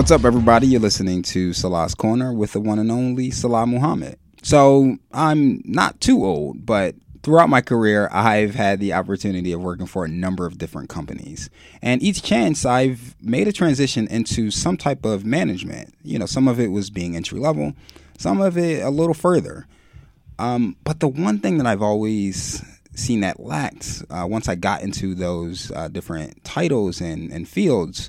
What's up, everybody? You're listening to Salah's Corner with the one and only Salah Muhammad. So, I'm not too old, but throughout my career, I've had the opportunity of working for a number of different companies. And each chance, I've made a transition into some type of management. You know, some of it was being entry level, some of it a little further. Um, but the one thing that I've always seen that lacked uh, once I got into those uh, different titles and, and fields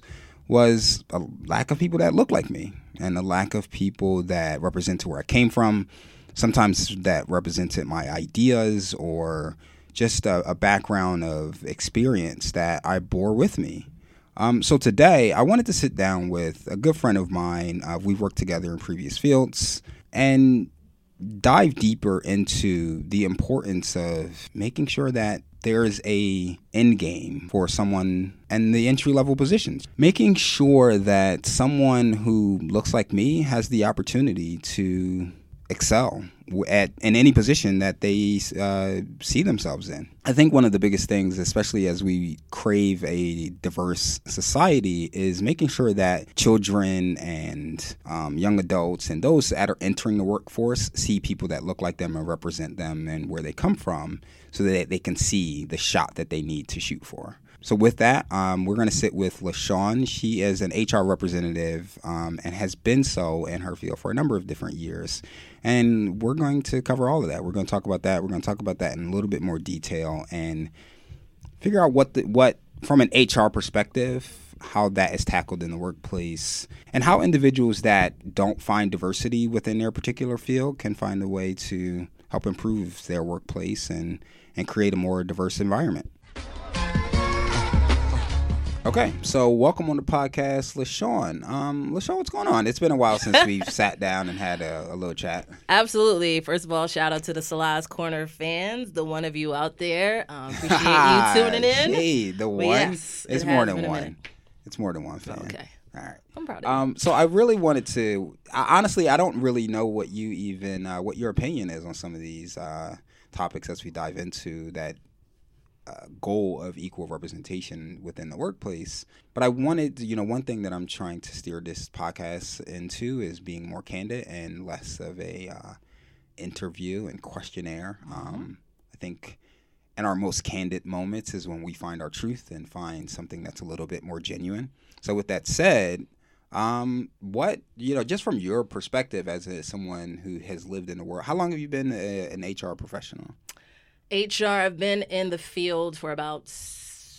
was a lack of people that look like me and a lack of people that represented where I came from. Sometimes that represented my ideas or just a, a background of experience that I bore with me. Um, so today, I wanted to sit down with a good friend of mine. Uh, we've worked together in previous fields and dive deeper into the importance of making sure that there's a end game for someone and the entry level positions. Making sure that someone who looks like me has the opportunity to excel at in any position that they uh, see themselves in. I think one of the biggest things, especially as we crave a diverse society, is making sure that children and um, young adults and those that are entering the workforce see people that look like them and represent them and where they come from, so that they can see the shot that they need to shoot for. So with that, um, we're going to sit with LaShawn. She is an HR representative um, and has been so in her field for a number of different years. And we're going to cover all of that. We're going to talk about that. We're going to talk about that in a little bit more detail and figure out what the, what from an HR perspective how that is tackled in the workplace and how individuals that don't find diversity within their particular field can find a way to help improve their workplace and and create a more diverse environment. Okay, so welcome on the podcast, LaShawn. Um, LaShawn, what's going on? It's been a while since we've sat down and had a, a, little chat. Absolutely. First of all, shout out to the Salah's Corner fans, the one of you out there. Um, appreciate you tuning in. Hey, the one. Yes, it's it more than one. It's more than one fan. Okay. All right. I'm proud of um, So I really wanted to. I, honestly, I don't really know what you even uh, what your opinion is on some of these uh, topics as we dive into that uh, goal of equal representation within the workplace. But I wanted, you know, one thing that I'm trying to steer this podcast into is being more candid and less of a uh, interview and questionnaire. Mm-hmm. Um, I think in our most candid moments is when we find our truth and find something that's a little bit more genuine. So with that said, um, what you know, just from your perspective as a, someone who has lived in the world, how long have you been a, an HR professional? HR, I've been in the field for about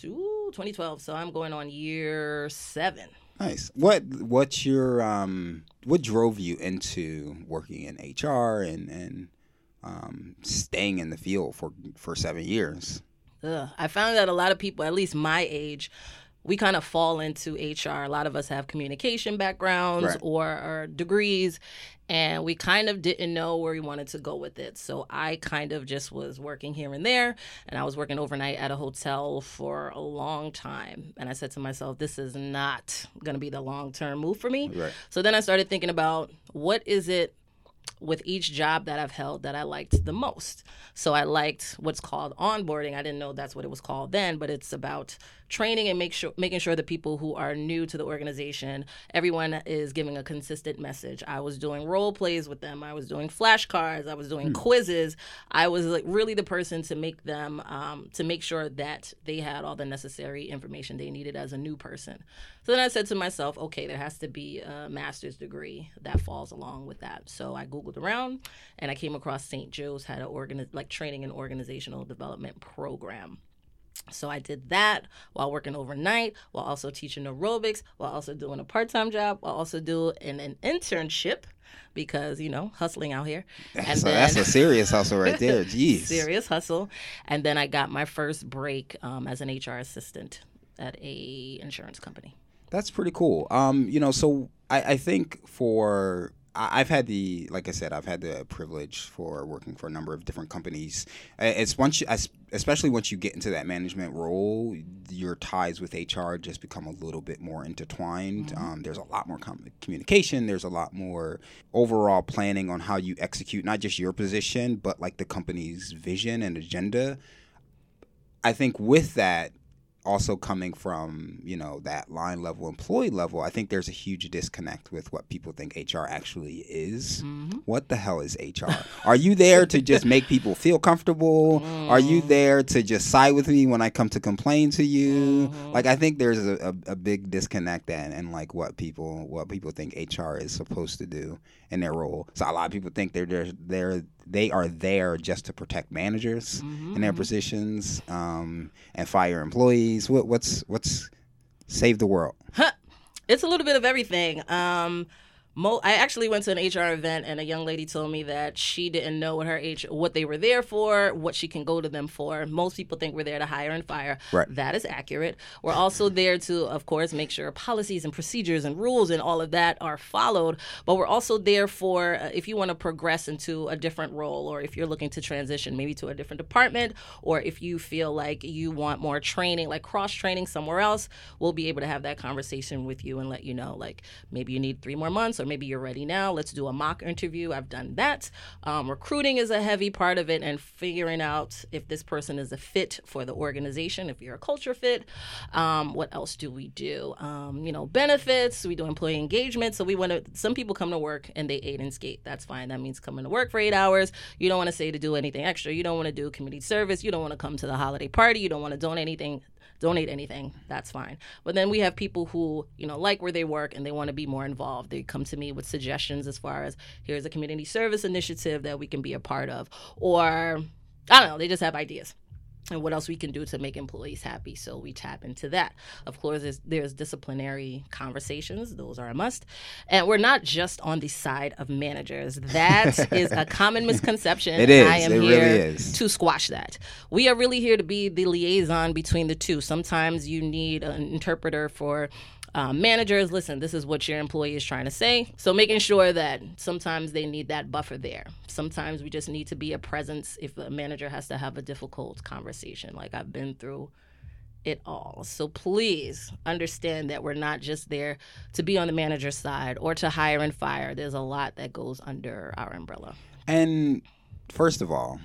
ooh, 2012, so I'm going on year seven. Nice. What what's your um what drove you into working in HR and and um, staying in the field for for seven years? Ugh. I found that a lot of people, at least my age, we kind of fall into HR. A lot of us have communication backgrounds right. or, or, degrees, and we kind of didn't know where we wanted to go with it. So I kind of just was working here and there, and I was working overnight at a hotel for a long time. And I said to myself, this is not going to be the long term move for me. Right. So then I started thinking about what is it with each job that I've held that I liked the most. So I liked what's called onboarding. I didn't know that's what it was called then, but it's about training and make sure making sure the people who are new to the organization, everyone is giving a consistent message. I was doing role plays with them. I was doing flashcards. I was doing mm. quizzes. I was like really the person to make them um, to make sure that they had all the necessary information they needed as a new person. So then I said to myself, okay, there has to be a master's degree that falls along with that. So I googled around and I came across St. Joe's had a organi- like training and organizational development program. So I did that while working overnight, while also teaching aerobics, while also doing a part-time job, while also doing an, an internship because you know hustling out here. And so then, that's a serious hustle right there. Jeez, serious hustle. And then I got my first break um, as an HR assistant at a insurance company. That's pretty cool. Um, you know, so I, I think for I've had the, like I said, I've had the privilege for working for a number of different companies. It's once, you, especially once you get into that management role, your ties with HR just become a little bit more intertwined. Mm-hmm. Um, there's a lot more com- communication. There's a lot more overall planning on how you execute not just your position, but like the company's vision and agenda. I think with that, also coming from you know that line level employee level i think there's a huge disconnect with what people think hr actually is mm-hmm. what the hell is hr are you there to just make people feel comfortable mm. are you mm. there to just side with me when i come to complain to you mm-hmm. like i think there's a, a, a big disconnect and, and like what people what people think hr is supposed to do in their role so a lot of people think they're they're, they're they are there just to protect managers mm-hmm. in their positions um, and fire employees. What, what's what's save the world? Huh. It's a little bit of everything. Um, Mo- I actually went to an HR event and a young lady told me that she didn't know what her H- what they were there for, what she can go to them for. Most people think we're there to hire and fire. Right. That is accurate. We're also there to, of course, make sure policies and procedures and rules and all of that are followed. But we're also there for uh, if you want to progress into a different role or if you're looking to transition maybe to a different department or if you feel like you want more training, like cross training somewhere else, we'll be able to have that conversation with you and let you know like maybe you need three more months or maybe you're ready now. Let's do a mock interview. I've done that. Um, recruiting is a heavy part of it, and figuring out if this person is a fit for the organization, if you're a culture fit. Um, what else do we do? Um, you know, benefits. We do employee engagement. So we want to. Some people come to work and they eight and skate. That's fine. That means coming to work for eight hours. You don't want to say to do anything extra. You don't want to do community service. You don't want to come to the holiday party. You don't want to donate anything donate anything, that's fine. But then we have people who, you know, like where they work and they want to be more involved. They come to me with suggestions as far as here's a community service initiative that we can be a part of. Or I don't know, they just have ideas and what else we can do to make employees happy. So we tap into that. Of course, there's, there's, disciplinary conversations; those are a must. And we're not just on the side of managers. That is a common misconception. It is. I am it here really is. to squash that. We are really here to be the liaison between the two. Sometimes you need an interpreter for um, managers, listen, this is what your employee is trying to say. So making sure that sometimes they need that buffer there. Sometimes we just need to be a presence if a manager has to have a difficult conversation. Like I've been through it all. So please understand that we're not just there to be on the manager's side or to hire and fire. There's a lot that goes under our umbrella. And first of all,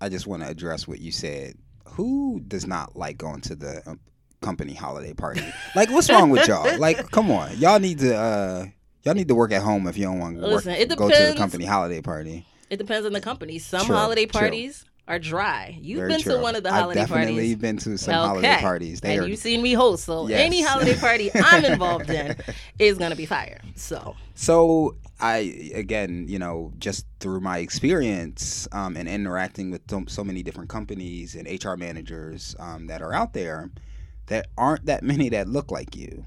I just want to address what you said. Who does not like going to the company holiday party. Like, what's wrong with y'all? Like, come on, y'all need to uh, y'all need to work at home if you don't want to work, it go to the company holiday party. It depends on the company. Some true, holiday parties. True. Are dry. You've Very been true. to one of the holiday I've definitely parties. been to some okay. holiday parties. They and are... you've seen me host, so yes. any holiday party I'm involved in is gonna be fire. So, so I again, you know, just through my experience um, and interacting with so, so, many different companies and HR managers um, that are out there, there aren't that many that look like you.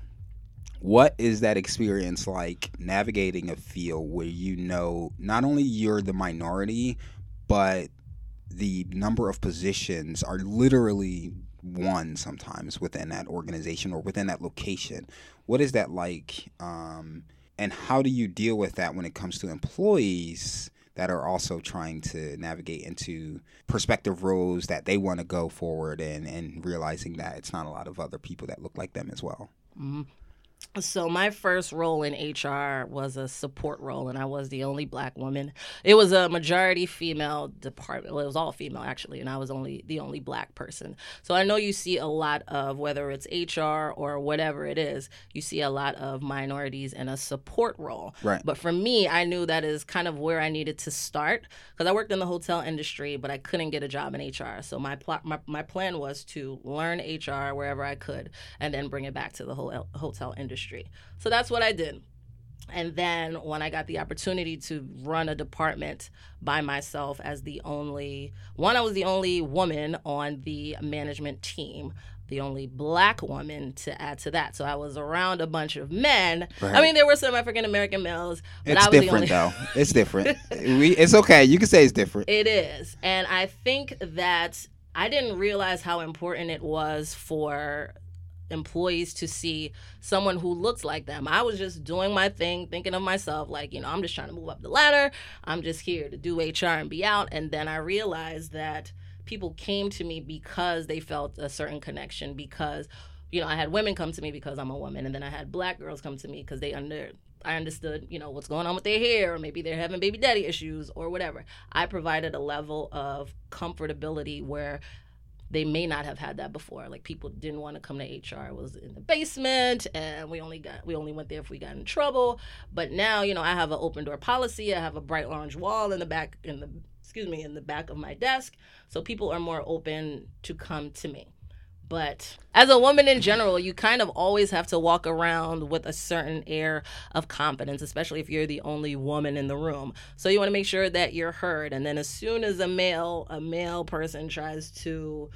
What is that experience like navigating a field where you know not only you're the minority, but the number of positions are literally one sometimes within that organization or within that location? What is that like? Um, and how do you deal with that when it comes to employees that are also trying to navigate into perspective roles that they want to go forward and, and realizing that it's not a lot of other people that look like them as well. Mm-hmm. So my first role in HR was a support role, and I was the only black woman. It was a majority female department. Well, it was all female actually, and I was only the only black person. So I know you see a lot of whether it's HR or whatever it is, you see a lot of minorities in a support role. Right. But for me, I knew that is kind of where I needed to start because I worked in the hotel industry, but I couldn't get a job in HR. So my pl- my my plan was to learn HR wherever I could, and then bring it back to the whole hotel industry industry. So that's what I did. And then when I got the opportunity to run a department by myself as the only one, I was the only woman on the management team, the only black woman to add to that. So I was around a bunch of men. Right. I mean, there were some African American males, but it's I was different the only... though. It's different. we, it's okay. You can say it's different. It is, and I think that I didn't realize how important it was for employees to see someone who looks like them. I was just doing my thing, thinking of myself like, you know, I'm just trying to move up the ladder. I'm just here to do HR and be out. And then I realized that people came to me because they felt a certain connection because you know, I had women come to me because I'm a woman, and then I had black girls come to me because they under I understood, you know, what's going on with their hair, or maybe they're having baby daddy issues or whatever. I provided a level of comfortability where they may not have had that before. Like people didn't want to come to HR. It was in the basement and we only got we only went there if we got in trouble. But now, you know, I have an open door policy. I have a bright orange wall in the back in the excuse me, in the back of my desk. So people are more open to come to me. But as a woman in general, you kind of always have to walk around with a certain air of confidence, especially if you're the only woman in the room. So you want to make sure that you're heard. And then as soon as a male, a male person tries to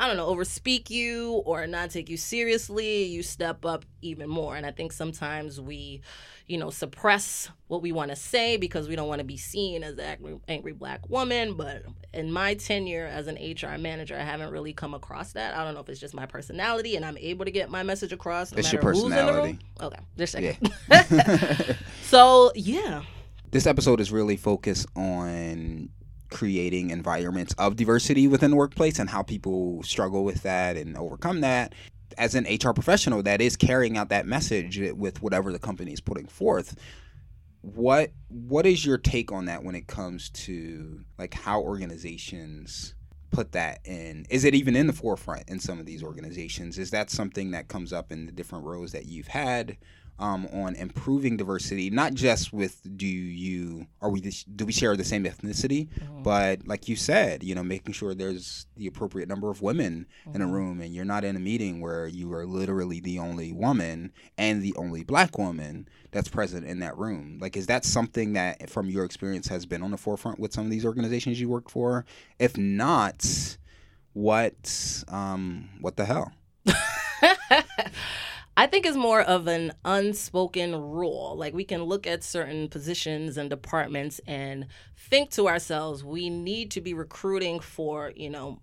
I don't know, overspeak you or not take you seriously, you step up even more. And I think sometimes we, you know, suppress what we want to say because we don't want to be seen as an angry, black woman. But in my tenure as an HR manager, I haven't really come across that. I don't know if it's just my personality and I'm able to get my message across. No it's your personality. Okay, just a second. Yeah. so yeah. This episode is really focused on creating environments of diversity within the workplace and how people struggle with that and overcome that. As an HR professional that is carrying out that message with whatever the company is putting forth, what what is your take on that when it comes to like how organizations put that in? Is it even in the forefront in some of these organizations? Is that something that comes up in the different roles that you've had um, on improving diversity, not just with do you are we do we share the same ethnicity, mm-hmm. but like you said, you know, making sure there's the appropriate number of women mm-hmm. in a mm-hmm. room, and you're not in a meeting where you are literally the only woman and the only black woman that's present in that room. Like, is that something that, from your experience, has been on the forefront with some of these organizations you work for? If not, what um, what the hell? I think it's more of an unspoken rule. Like we can look at certain positions and departments and think to ourselves, we need to be recruiting for, you know,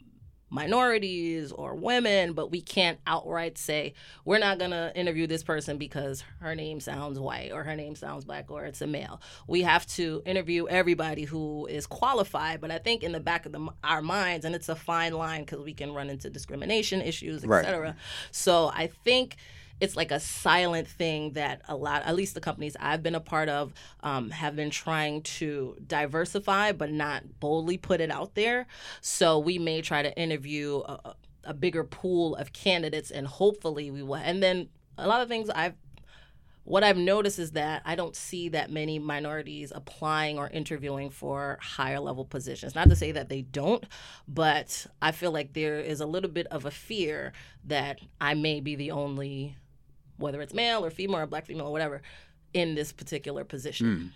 minorities or women, but we can't outright say, we're not going to interview this person because her name sounds white or her name sounds black or it's a male. We have to interview everybody who is qualified, but I think in the back of the, our minds, and it's a fine line because we can run into discrimination issues, etc. Right. So I think it's like a silent thing that a lot, at least the companies I've been a part of, um, have been trying to diversify, but not boldly put it out there. So we may try to interview a, a bigger pool of candidates, and hopefully we will. And then a lot of things I've what I've noticed is that I don't see that many minorities applying or interviewing for higher level positions. Not to say that they don't, but I feel like there is a little bit of a fear that I may be the only whether it's male or female or black female or whatever, in this particular position. Mm.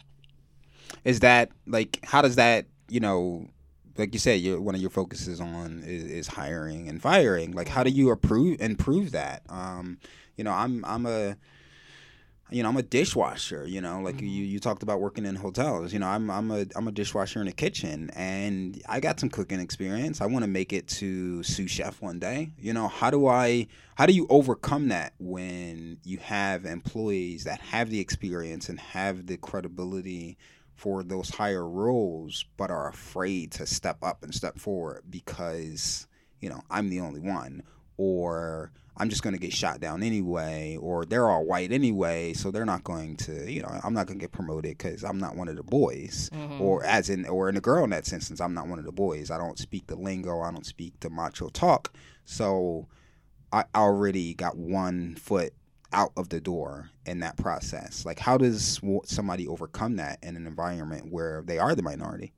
Is that like how does that you know? Like you said, one of your focuses on is, is, hiring and firing. Like, how do you approve improve that? Um, you know, I'm I'm a you know, I'm a dishwasher, you know, like mm-hmm. you, you talked about working in hotels. You know, I'm I'm a I'm a dishwasher in a kitchen and I got some cooking experience. I want to make it to sous chef one day. You know, how do I how do you overcome that when you have employees that have the experience and have the credibility for those higher roles but are afraid to step up and step forward because, you know, I'm the only one or I'm just going to get shot down anyway, or they're all white anyway, so they're not going to, you know, I'm not going to get promoted because I'm not one of the boys, mm-hmm. or as in, or in a girl in that instance, I'm not one of the boys. I don't speak the lingo, I don't speak the macho talk, so I already got one foot out of the door in that process. Like, how does somebody overcome that in an environment where they are the minority?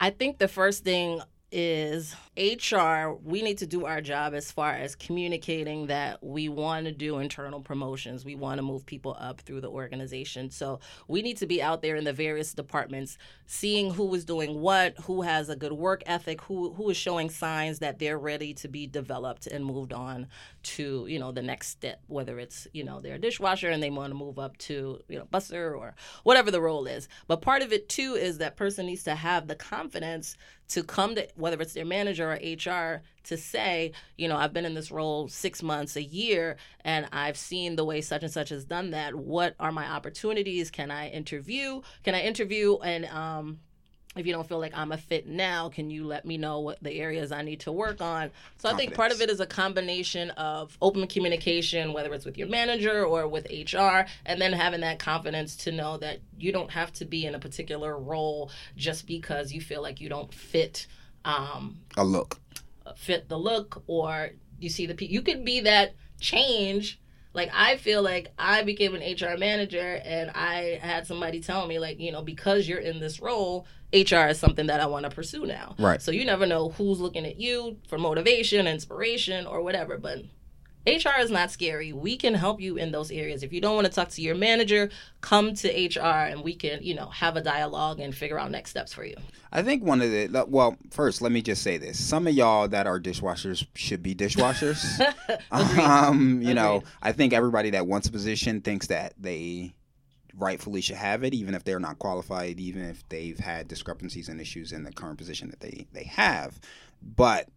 I think the first thing is HR, we need to do our job as far as communicating that we want to do internal promotions. We want to move people up through the organization. So we need to be out there in the various departments, seeing who is doing what, who has a good work ethic, who who is showing signs that they're ready to be developed and moved on to, you know, the next step, whether it's, you know, they're a dishwasher and they want to move up to, you know, busser or whatever the role is. But part of it too is that person needs to have the confidence to come to whether it's their manager or HR to say, you know, I've been in this role six months, a year, and I've seen the way such and such has done that. What are my opportunities? Can I interview? Can I interview and um, if you don't feel like I'm a fit now, can you let me know what the areas I need to work on? So Confidence. I think part of it is a combination of open communication, whether it's with your manager or with HR, and then having that confidence to know that you don't have to be in a particular role just because you feel like you don't fit. Um, a look fit the look or you see the you could be that change like I feel like I became an HR manager and I had somebody tell me like, you know, because you're in this role, HR is something that I want to pursue now. Right. So you never know who's looking at you for motivation, inspiration, or whatever. But HR is not scary. We can help you in those areas. If you don't want to talk to your manager, come to HR and we can, you know, have a dialogue and figure out next steps for you. I think one of the well, first let me just say this: some of y'all that are dishwashers should be dishwashers. um, you Agreed. know, I think everybody that wants a position thinks that they rightfully should have it, even if they're not qualified, even if they've had discrepancies and issues in the current position that they they have. But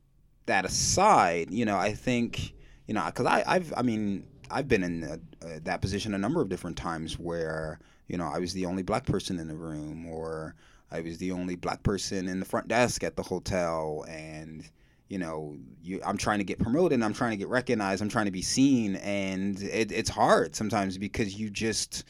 that aside, you know, I think you know, because I I've I mean I've been in a, uh, that position a number of different times where you know I was the only black person in the room, or I was the only black person in the front desk at the hotel, and you know, you, I'm trying to get promoted, I'm trying to get recognized, I'm trying to be seen, and it, it's hard sometimes because you just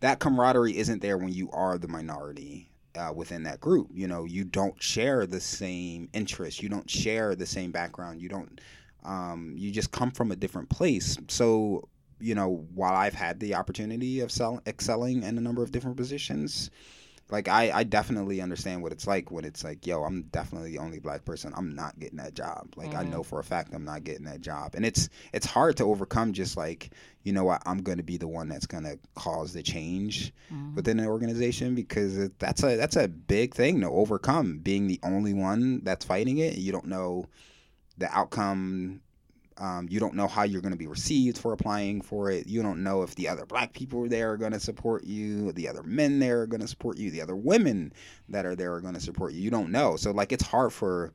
that camaraderie isn't there when you are the minority uh, within that group. You know, you don't share the same interests, you don't share the same background, you don't um, you just come from a different place. So, you know, while I've had the opportunity of sell- excelling in a number of different positions, like I, I definitely understand what it's like when it's like, yo, I'm definitely the only black person. I'm not getting that job. Like mm. I know mm. for a fact I'm not getting that job, and it's it's hard to overcome. Just like you know what, I'm going to be the one that's going to cause the change mm. within an organization because it, that's a that's a big thing to overcome. Being the only one that's fighting it, you don't know the outcome um, you don't know how you're going to be received for applying for it. You don't know if the other black people there are going to support you, the other men there are going to support you, the other women that are there are going to support you. You don't know. So like it's hard for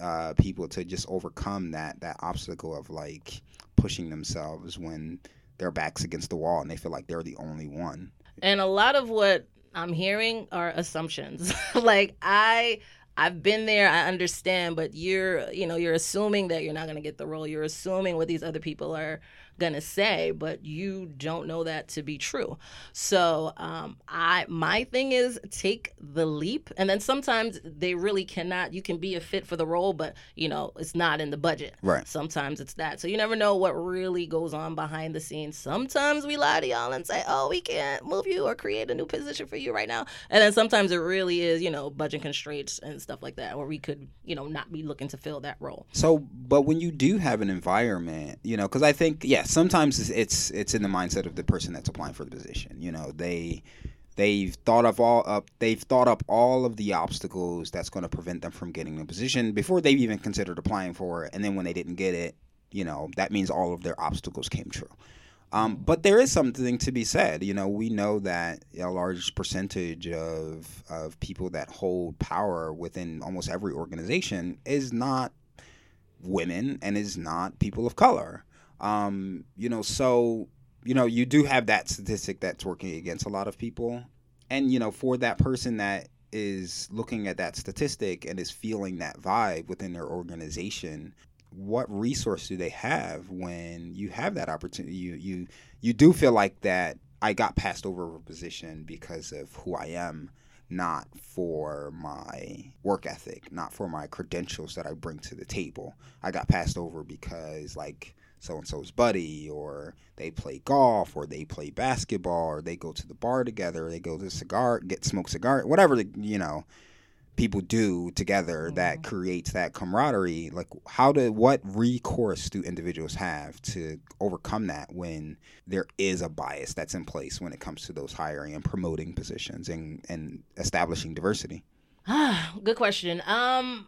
uh, people to just overcome that that obstacle of like pushing themselves when their backs against the wall and they feel like they're the only one. And a lot of what I'm hearing are assumptions. like I I've been there, I understand, but you're, you know, you're assuming that you're not going to get the role. You're assuming what these other people are gonna say, but you don't know that to be true. So um, I my thing is take the leap, and then sometimes they really cannot. You can be a fit for the role, but you know it's not in the budget. Right. Sometimes it's that. So you never know what really goes on behind the scenes. Sometimes we lie to y'all and say, "Oh, we can't move you or create a new position for you right now," and then sometimes it really is, you know, budget constraints and stuff like that, where we could, you know, not be looking to fill that role. So, but when you do have an environment, you know, because I think yes, sometimes it's it's in the mindset of the person that's applying for the position. You know, they they've thought of all up they've thought up all of the obstacles that's going to prevent them from getting the position before they've even considered applying for it and then when they didn't get it you know that means all of their obstacles came true um, but there is something to be said you know we know that a large percentage of of people that hold power within almost every organization is not women and is not people of color um, you know, so you know, you do have that statistic that's working against a lot of people. And, you know, for that person that is looking at that statistic and is feeling that vibe within their organization, what resource do they have when you have that opportunity? You you you do feel like that I got passed over a position because of who I am, not for my work ethic, not for my credentials that I bring to the table. I got passed over because like so and so's buddy, or they play golf, or they play basketball, or they go to the bar together, or they go to cigar, get smoke cigar, whatever the, you know people do together mm-hmm. that creates that camaraderie. Like, how do what recourse do individuals have to overcome that when there is a bias that's in place when it comes to those hiring and promoting positions and and establishing diversity? Good question. Um,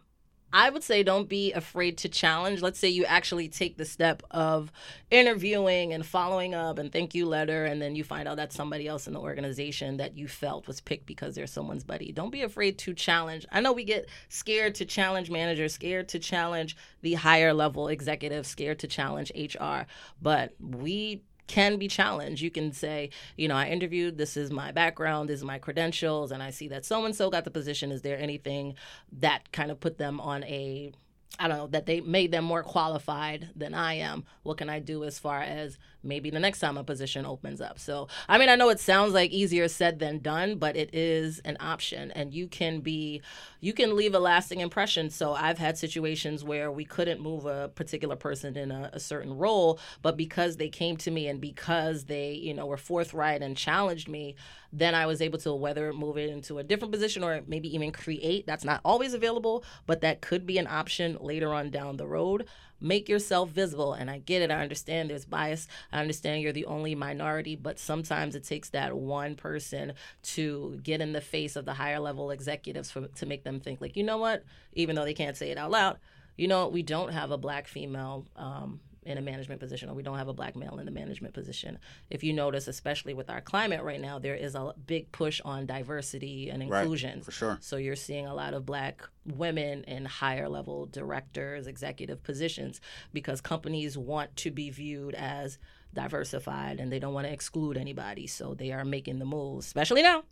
I would say don't be afraid to challenge. Let's say you actually take the step of interviewing and following up and thank you letter, and then you find out that somebody else in the organization that you felt was picked because they're someone's buddy. Don't be afraid to challenge. I know we get scared to challenge managers, scared to challenge the higher level executives, scared to challenge HR, but we can be challenged. You can say, you know, I interviewed, this is my background, this is my credentials, and I see that so and so got the position. Is there anything that kind of put them on a I don't know, that they made them more qualified than I am. What can I do as far as maybe the next time a position opens up? So, I mean, I know it sounds like easier said than done, but it is an option and you can be, you can leave a lasting impression. So, I've had situations where we couldn't move a particular person in a, a certain role, but because they came to me and because they, you know, were forthright and challenged me, then I was able to whether move it into a different position or maybe even create. That's not always available, but that could be an option later on down the road. Make yourself visible. And I get it. I understand there's bias. I understand you're the only minority, but sometimes it takes that one person to get in the face of the higher level executives for, to make them think, like, you know what? Even though they can't say it out loud, you know, we don't have a black female um, in a management position or we don't have a black male in the management position. If you notice, especially with our climate right now, there is a big push on diversity and inclusion. Right, for sure. So you're seeing a lot of black women in higher level directors, executive positions, because companies want to be viewed as diversified and they don't want to exclude anybody. So they are making the moves, especially now,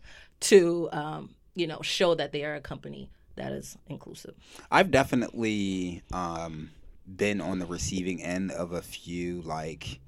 to um, you know show that they are a company that is inclusive. I've definitely um, been on the receiving end of a few like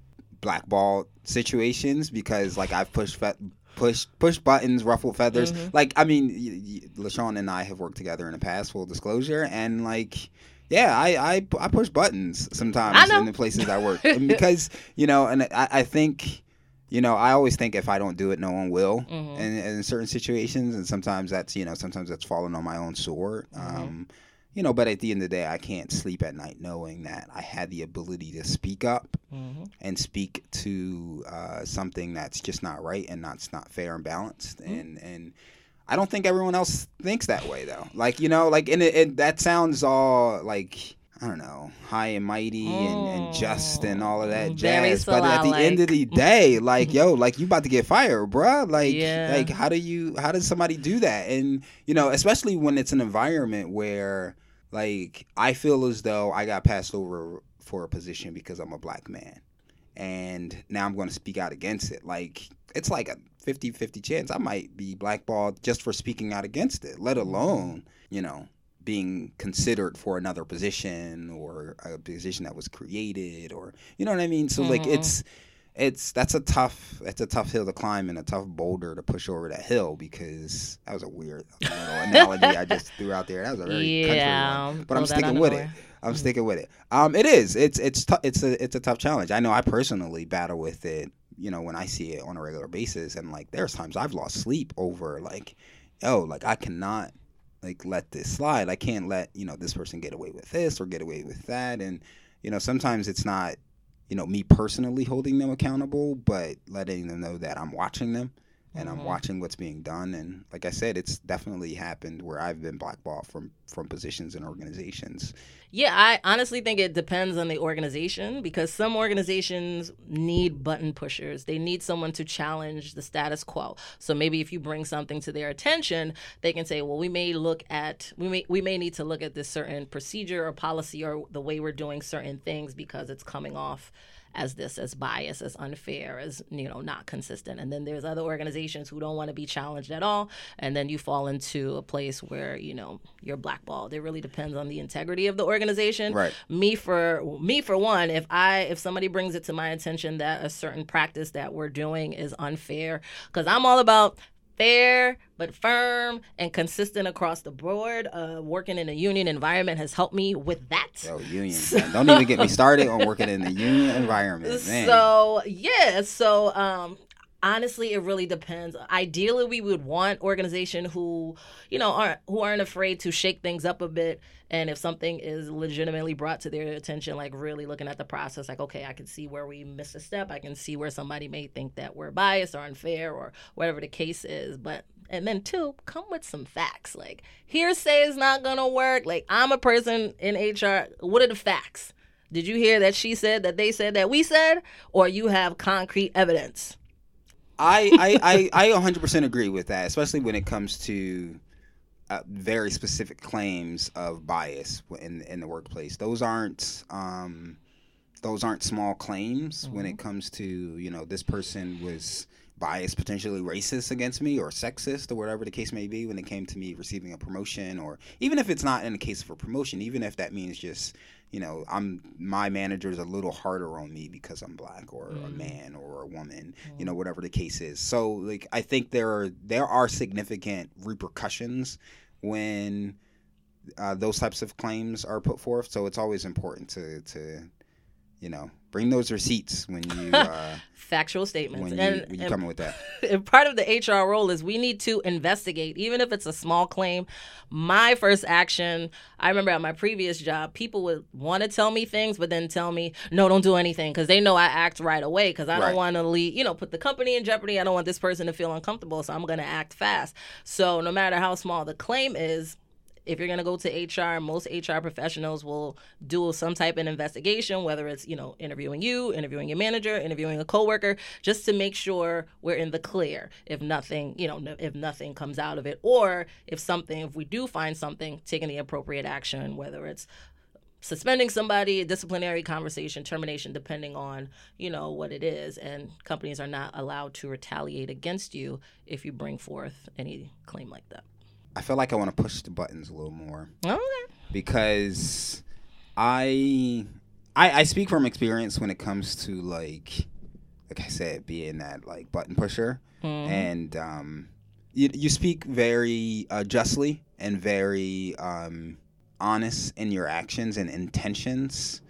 blackball situations because like I've pushed fe- push push buttons, ruffled feathers. Mm-hmm. Like I mean, y- y- LaShawn and I have worked together in the past, full disclosure, and like. Yeah, I, I, I push buttons sometimes in the places I work because you know, and I, I think you know, I always think if I don't do it, no one will. Mm-hmm. And, and, in certain situations, and sometimes that's you know, sometimes that's falling on my own sword. Mm-hmm. Um, you know, but at the end of the day, I can't sleep at night knowing that I had the ability to speak up mm-hmm. and speak to uh, something that's just not right and that's not fair and balanced. Mm-hmm. And and I don't think everyone else thinks that way though. Like you know, like and it, it that sounds all like. I don't know, high and mighty and, and just and all of that jazz. But at the end of the day, like yo, like you about to get fired, bruh. Like, yeah. like how do you, how does somebody do that? And you know, especially when it's an environment where like I feel as though I got passed over for a position because I'm a black man. And now I'm going to speak out against it. Like it's like a 50-50 chance I might be blackballed just for speaking out against it, let alone, you know, being considered for another position or a position that was created or you know what I mean? So mm-hmm. like it's it's that's a tough that's a tough hill to climb and a tough boulder to push over that hill because that was a weird analogy I just threw out there. That was a very yeah, country one, but I'm sticking with it. I'm mm-hmm. sticking with it. Um, it is. It's it's t- it's a it's a tough challenge. I know I personally battle with it. You know, when I see it on a regular basis, and like there's times I've lost sleep over like, oh, like I cannot like let this slide. I can't let you know this person get away with this or get away with that, and you know sometimes it's not you know, me personally holding them accountable, but letting them know that I'm watching them and mm-hmm. I'm watching what's being done. And like I said, it's definitely happened where I've been blackballed from from positions and organizations. Yeah, I honestly think it depends on the organization because some organizations need button pushers. They need someone to challenge the status quo. So maybe if you bring something to their attention, they can say, "Well, we may look at we may we may need to look at this certain procedure or policy or the way we're doing certain things because it's coming off as this as biased as unfair as you know not consistent. And then there's other organizations who don't want to be challenged at all. And then you fall into a place where you know you're blackballed. It really depends on the integrity of the organization. Right. Me for me for one if i if somebody brings it to my attention that a certain practice that we're doing is unfair because i'm all about fair but firm and consistent across the board. Uh, working in a union environment has helped me with that. Yo, union. So, Don't even get me started on working in the union environment. Man. So yeah, so um, honestly it really depends. Ideally we would want organization who you know aren't who aren't afraid to shake things up a bit. And if something is legitimately brought to their attention like really looking at the process like okay i can see where we missed a step. I can see where somebody may think that we're biased or unfair or whatever the case is. But and then two come with some facts. Like hearsay is not gonna work. Like i'm a person in hr what are the facts? Did you hear that she said that they said that we said? Or you have concrete evidence I, I, I, I 100% agree with that, especially when it comes to uh, very specific claims of bias in in the workplace. Those aren't um, those aren't small claims mm-hmm. when it comes to you know this person was biased, potentially racist against me or sexist or whatever the case may be when it came to me receiving a promotion or even if it's not in the case of a promotion, even if that means just you know I'm my manager's a little harder on me because I'm black or mm. a man or a woman, mm. you know mm. whatever the case is. So like I think there are there are significant repercussions when uh, those types of claims are put forth. So it's always important to to you know bring those receipts when you uh, factual statements. when you, and, when you come in with that. and part of the hr role is we need to investigate even if it's a small claim. My first action i remember at my previous job people would want to tell me things but then tell me no don't do anything because they know i act right away because i don't want to lead you know put the company in jeopardy. I don't want this person to feel uncomfortable so i'm going to act fast. So no matter how small the claim is if you're going to go to HR, most HR professionals will do some type of investigation, whether it's, you know, interviewing you, interviewing your manager, interviewing a coworker, just to make sure we're in the clear if nothing, you know, if nothing comes out of it or if something, if we do find something, taking the appropriate action, whether it's suspending somebody, disciplinary conversation, termination, depending on you know what it is. And companies are not allowed to retaliate against you if you bring forth any claim like that. I feel like I want to push the buttons a little more. Okay. Because I, I I speak from experience when it comes to like like I said, being that like button pusher. Mm-hmm. And um you you speak very uh, justly and very um honest in your actions and intentions.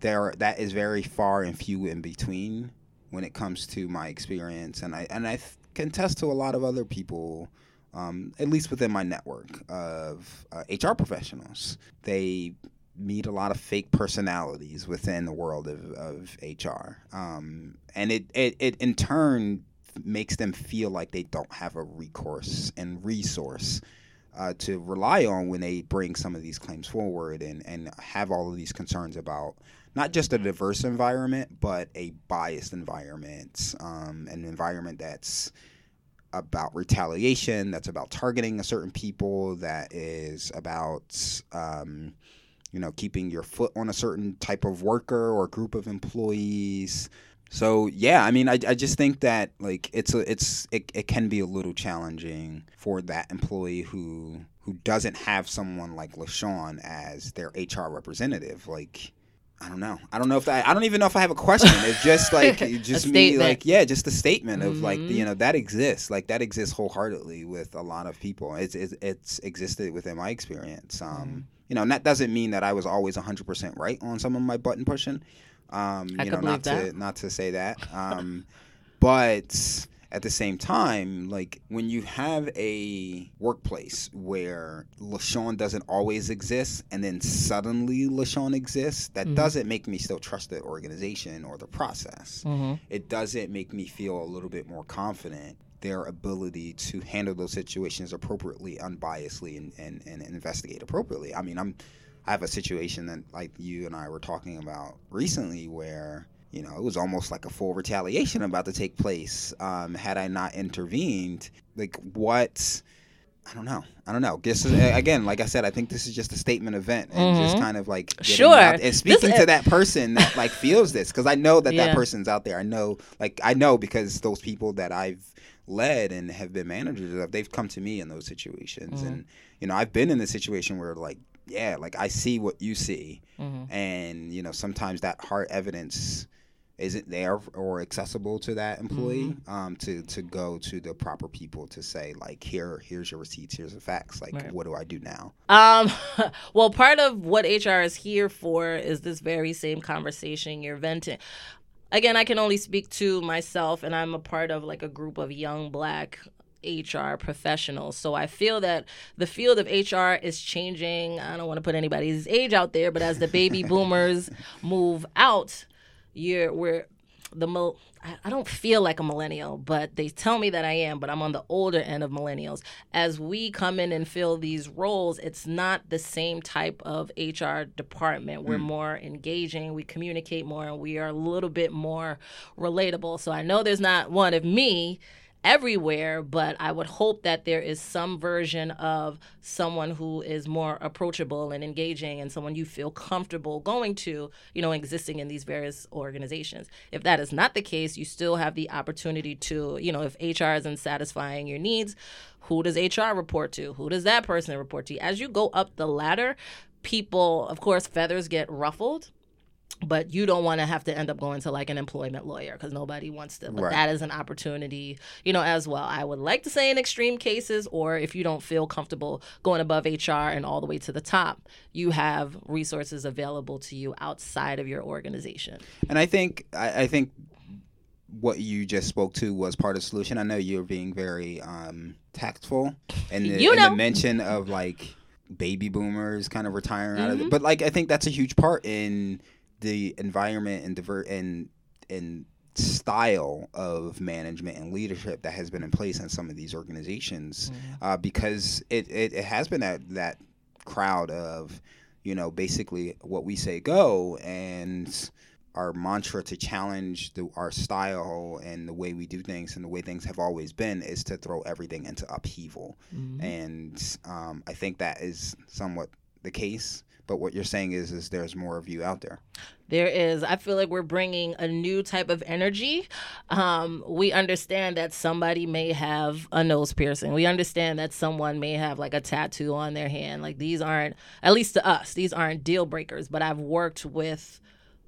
There that is very far and few in between when it comes to my experience and I and I can attest to a lot of other people um, at least within my network of uh, HR professionals. They meet a lot of fake personalities within the world of, of HR. Um, and it, it, it, in turn, makes them feel like they don't have a recourse and resource uh, to rely on when they bring some of these claims forward and, and have all of these concerns about not just a diverse environment, but a biased environment, um, an environment that's about retaliation, that's about targeting a certain people, that is about um, you know keeping your foot on a certain type of worker or group of employees. So yeah, I mean, I, I just think that like it's a it's it, it can be a little challenging for that employee who who doesn't have someone like LaShawn as their HR representative. Like I don't know. I don't know if I. I don't even know if I have a question. It's just like just me, like yeah, just a statement of mm-hmm. like you know that exists. Like that exists wholeheartedly with a lot of people. It's it's, it's existed within my experience. Um, mm-hmm. you know, and that doesn't mean that I was always hundred percent right on some of my button pushing. Um, I you know, not that. to not to say that. Um, but at the same time, like when you have a workplace where LaShawn doesn't always exist and then suddenly LaShawn exists, that mm-hmm. doesn't make me still trust the organization or the process. Mm-hmm. It doesn't make me feel a little bit more confident their ability to handle those situations appropriately, unbiasedly, and, and, and investigate appropriately. I mean, I'm I have a situation that like you and I were talking about recently where you know, it was almost like a full retaliation about to take place um, had I not intervened. Like, what? I don't know. I don't know. Guess again, like I said, I think this is just a statement event and mm-hmm. just kind of like sure and speaking this, to that person that like feels this because I know that yeah. that person's out there. I know, like I know because those people that I've led and have been managers of, they've come to me in those situations, mm-hmm. and you know I've been in a situation where like yeah, like I see what you see, mm-hmm. and you know sometimes that hard evidence isn't there or accessible to that employee mm-hmm. um, to to go to the proper people to say like here here's your receipts here's the facts like right. what do I do now um well part of what HR is here for is this very same conversation you're venting again I can only speak to myself and I'm a part of like a group of young black HR professionals. So I feel that the field of HR is changing. I don't want to put anybody's age out there, but as the baby boomers move out, you're we're the mo I don't feel like a millennial, but they tell me that I am, but I'm on the older end of millennials. As we come in and fill these roles, it's not the same type of HR department. We're mm. more engaging, we communicate more, and we are a little bit more relatable. So I know there's not one of me everywhere, but I would hope that there is some version of someone who is more approachable and engaging and someone you feel comfortable going to, you know, existing in these various organizations. If that is not the case, you still have the opportunity to, you know, if HR isn't satisfying your needs, who does HR report to? Who does that person report to? As you go up the ladder, people, of course, feathers get ruffled but you don't want to have to end up going to like an employment lawyer because nobody wants to. But right. that is an opportunity, you know, as well. I would like to say in extreme cases, or if you don't feel comfortable going above HR and all the way to the top, you have resources available to you outside of your organization. And I think I, I think what you just spoke to was part of the solution. I know you're being very um, tactful, and the, you know. the mention of like baby boomers kind of retiring mm-hmm. out of it. Mm-hmm. But like I think that's a huge part in the environment and divert and and style of management and leadership that has been in place in some of these organizations mm-hmm. uh, because it, it, it, has been that that crowd of you know basically what we say go and our mantra to challenge the, our style and the way we do things and the way things have always been is to throw everything into upheaval mm-hmm. and um, i think that is somewhat the case but what you're saying is, is there's more of you out there. There is. I feel like we're bringing a new type of energy. Um, we understand that somebody may have a nose piercing. We understand that someone may have like a tattoo on their hand. Like these aren't, at least to us, these aren't deal breakers. But I've worked with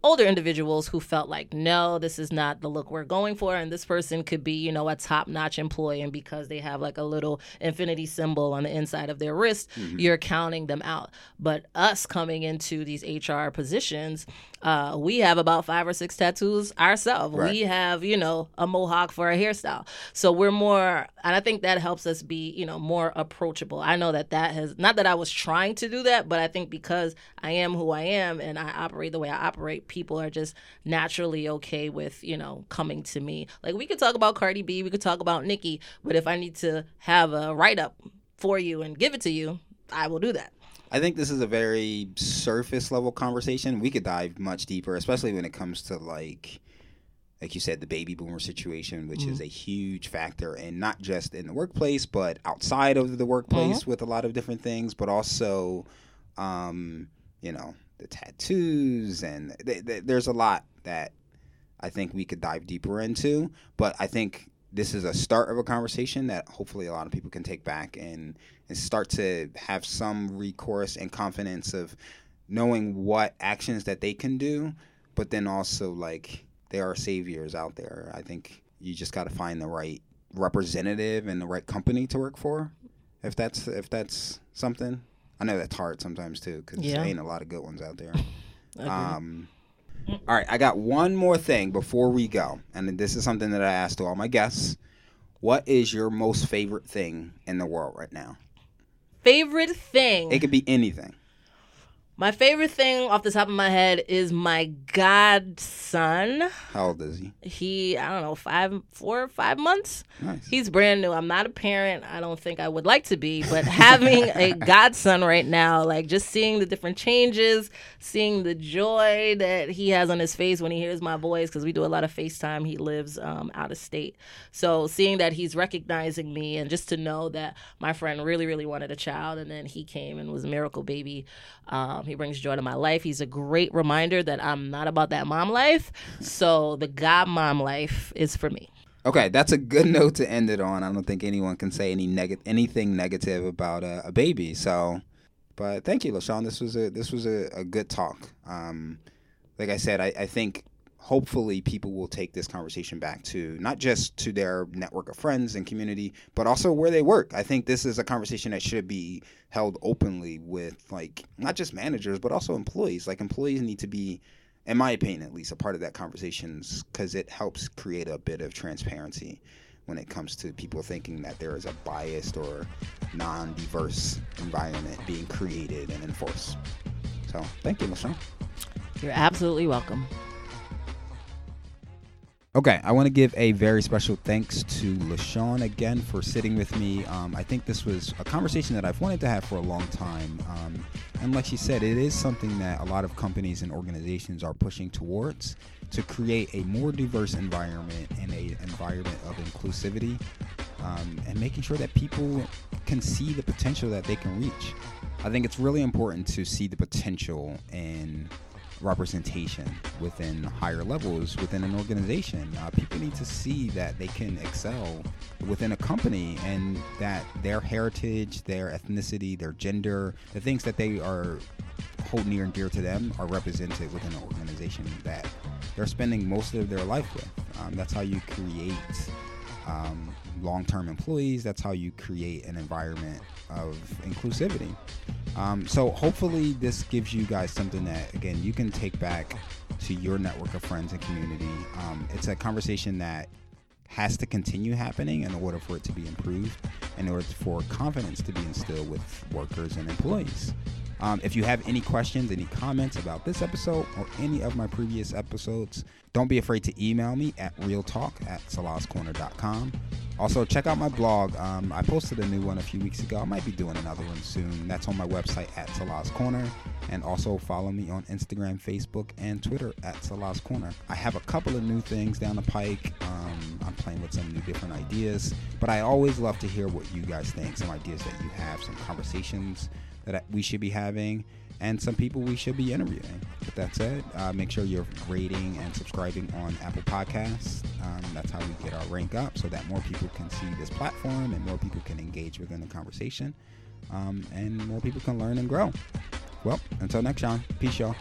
older individuals who felt like, no, this is not the look we're going for. And this person could be, you know, a top notch employee. And because they have like a little infinity symbol on the inside of their wrist, mm-hmm. you're counting them out. But us coming into these HR positions, uh, we have about five or six tattoos ourselves. Right. We have, you know, a mohawk for a hairstyle. So we're more, and I think that helps us be, you know, more approachable. I know that that has, not that I was trying to do that, but I think because I am who I am and I operate the way I operate, people are just naturally okay with, you know, coming to me. Like we could talk about Cardi B, we could talk about Nicki, but if I need to have a write up for you and give it to you, I will do that. I think this is a very surface level conversation. We could dive much deeper, especially when it comes to like like you said, the baby boomer situation, which mm-hmm. is a huge factor, and not just in the workplace, but outside of the workplace mm-hmm. with a lot of different things, but also, um, you know, the tattoos, and th- th- there's a lot that I think we could dive deeper into. But I think this is a start of a conversation that hopefully a lot of people can take back and, and start to have some recourse and confidence of knowing what actions that they can do, but then also like there are saviors out there. I think you just got to find the right representative and the right company to work for. If that's if that's something, I know that's hard sometimes too because yeah. there ain't a lot of good ones out there. um, all right, I got one more thing before we go, and this is something that I asked to all my guests. What is your most favorite thing in the world right now? Favorite thing? It could be anything. My favorite thing off the top of my head is my godson. How old is he? He, I don't know, five, four, five months. Nice. He's brand new. I'm not a parent. I don't think I would like to be, but having a godson right now, like just seeing the different changes, seeing the joy that he has on his face when he hears my voice, because we do a lot of FaceTime. He lives um, out of state. So seeing that he's recognizing me and just to know that my friend really, really wanted a child and then he came and was a miracle baby. Um, he brings joy to my life. He's a great reminder that I'm not about that mom life. So the God mom life is for me. Okay, that's a good note to end it on. I don't think anyone can say any neg- anything negative about a, a baby. So, but thank you, LaShawn. This was a this was a, a good talk. Um, like I said, I, I think hopefully people will take this conversation back to not just to their network of friends and community but also where they work. I think this is a conversation that should be held openly with like not just managers but also employees. Like employees need to be in my opinion at least a part of that conversations because it helps create a bit of transparency when it comes to people thinking that there is a biased or non-diverse environment being created and enforced. So thank you michelle. You're absolutely welcome Okay, I want to give a very special thanks to LaShawn again for sitting with me. Um, I think this was a conversation that I've wanted to have for a long time. Um, and like she said, it is something that a lot of companies and organizations are pushing towards to create a more diverse environment and a environment of inclusivity um, and making sure that people can see the potential that they can reach. I think it's really important to see the potential in representation within higher levels within an organization. Uh, people need to see that they can excel within a company and that their heritage, their ethnicity, their gender, the things that they are hold near and dear to them are represented within an organization that they're spending most of their life with. Um, that's how you create um, long term employees. That's how you create an environment of inclusivity. Um, so hopefully this gives you guys something that again you can take back to your network of friends and community. Um, it's a conversation that has to continue happening in order for it to be improved, in order for confidence to be instilled with workers and employees. Um, if you have any questions, any comments about this episode or any of my previous episodes, don't be afraid to email me at realtalk at salascorner.com. Also, check out my blog. Um, I posted a new one a few weeks ago. I might be doing another one soon. That's on my website at Salas Corner. And also follow me on Instagram, Facebook, and Twitter at Salas Corner. I have a couple of new things down the pike. Um, I'm playing with some new different ideas. But I always love to hear what you guys think, some ideas that you have, some conversations that we should be having and some people we should be interviewing. With that said, uh, make sure you're rating and subscribing on Apple Podcasts. Um, that's how we get our rank up so that more people can see this platform and more people can engage within the conversation um, and more people can learn and grow. Well, until next time, peace, y'all.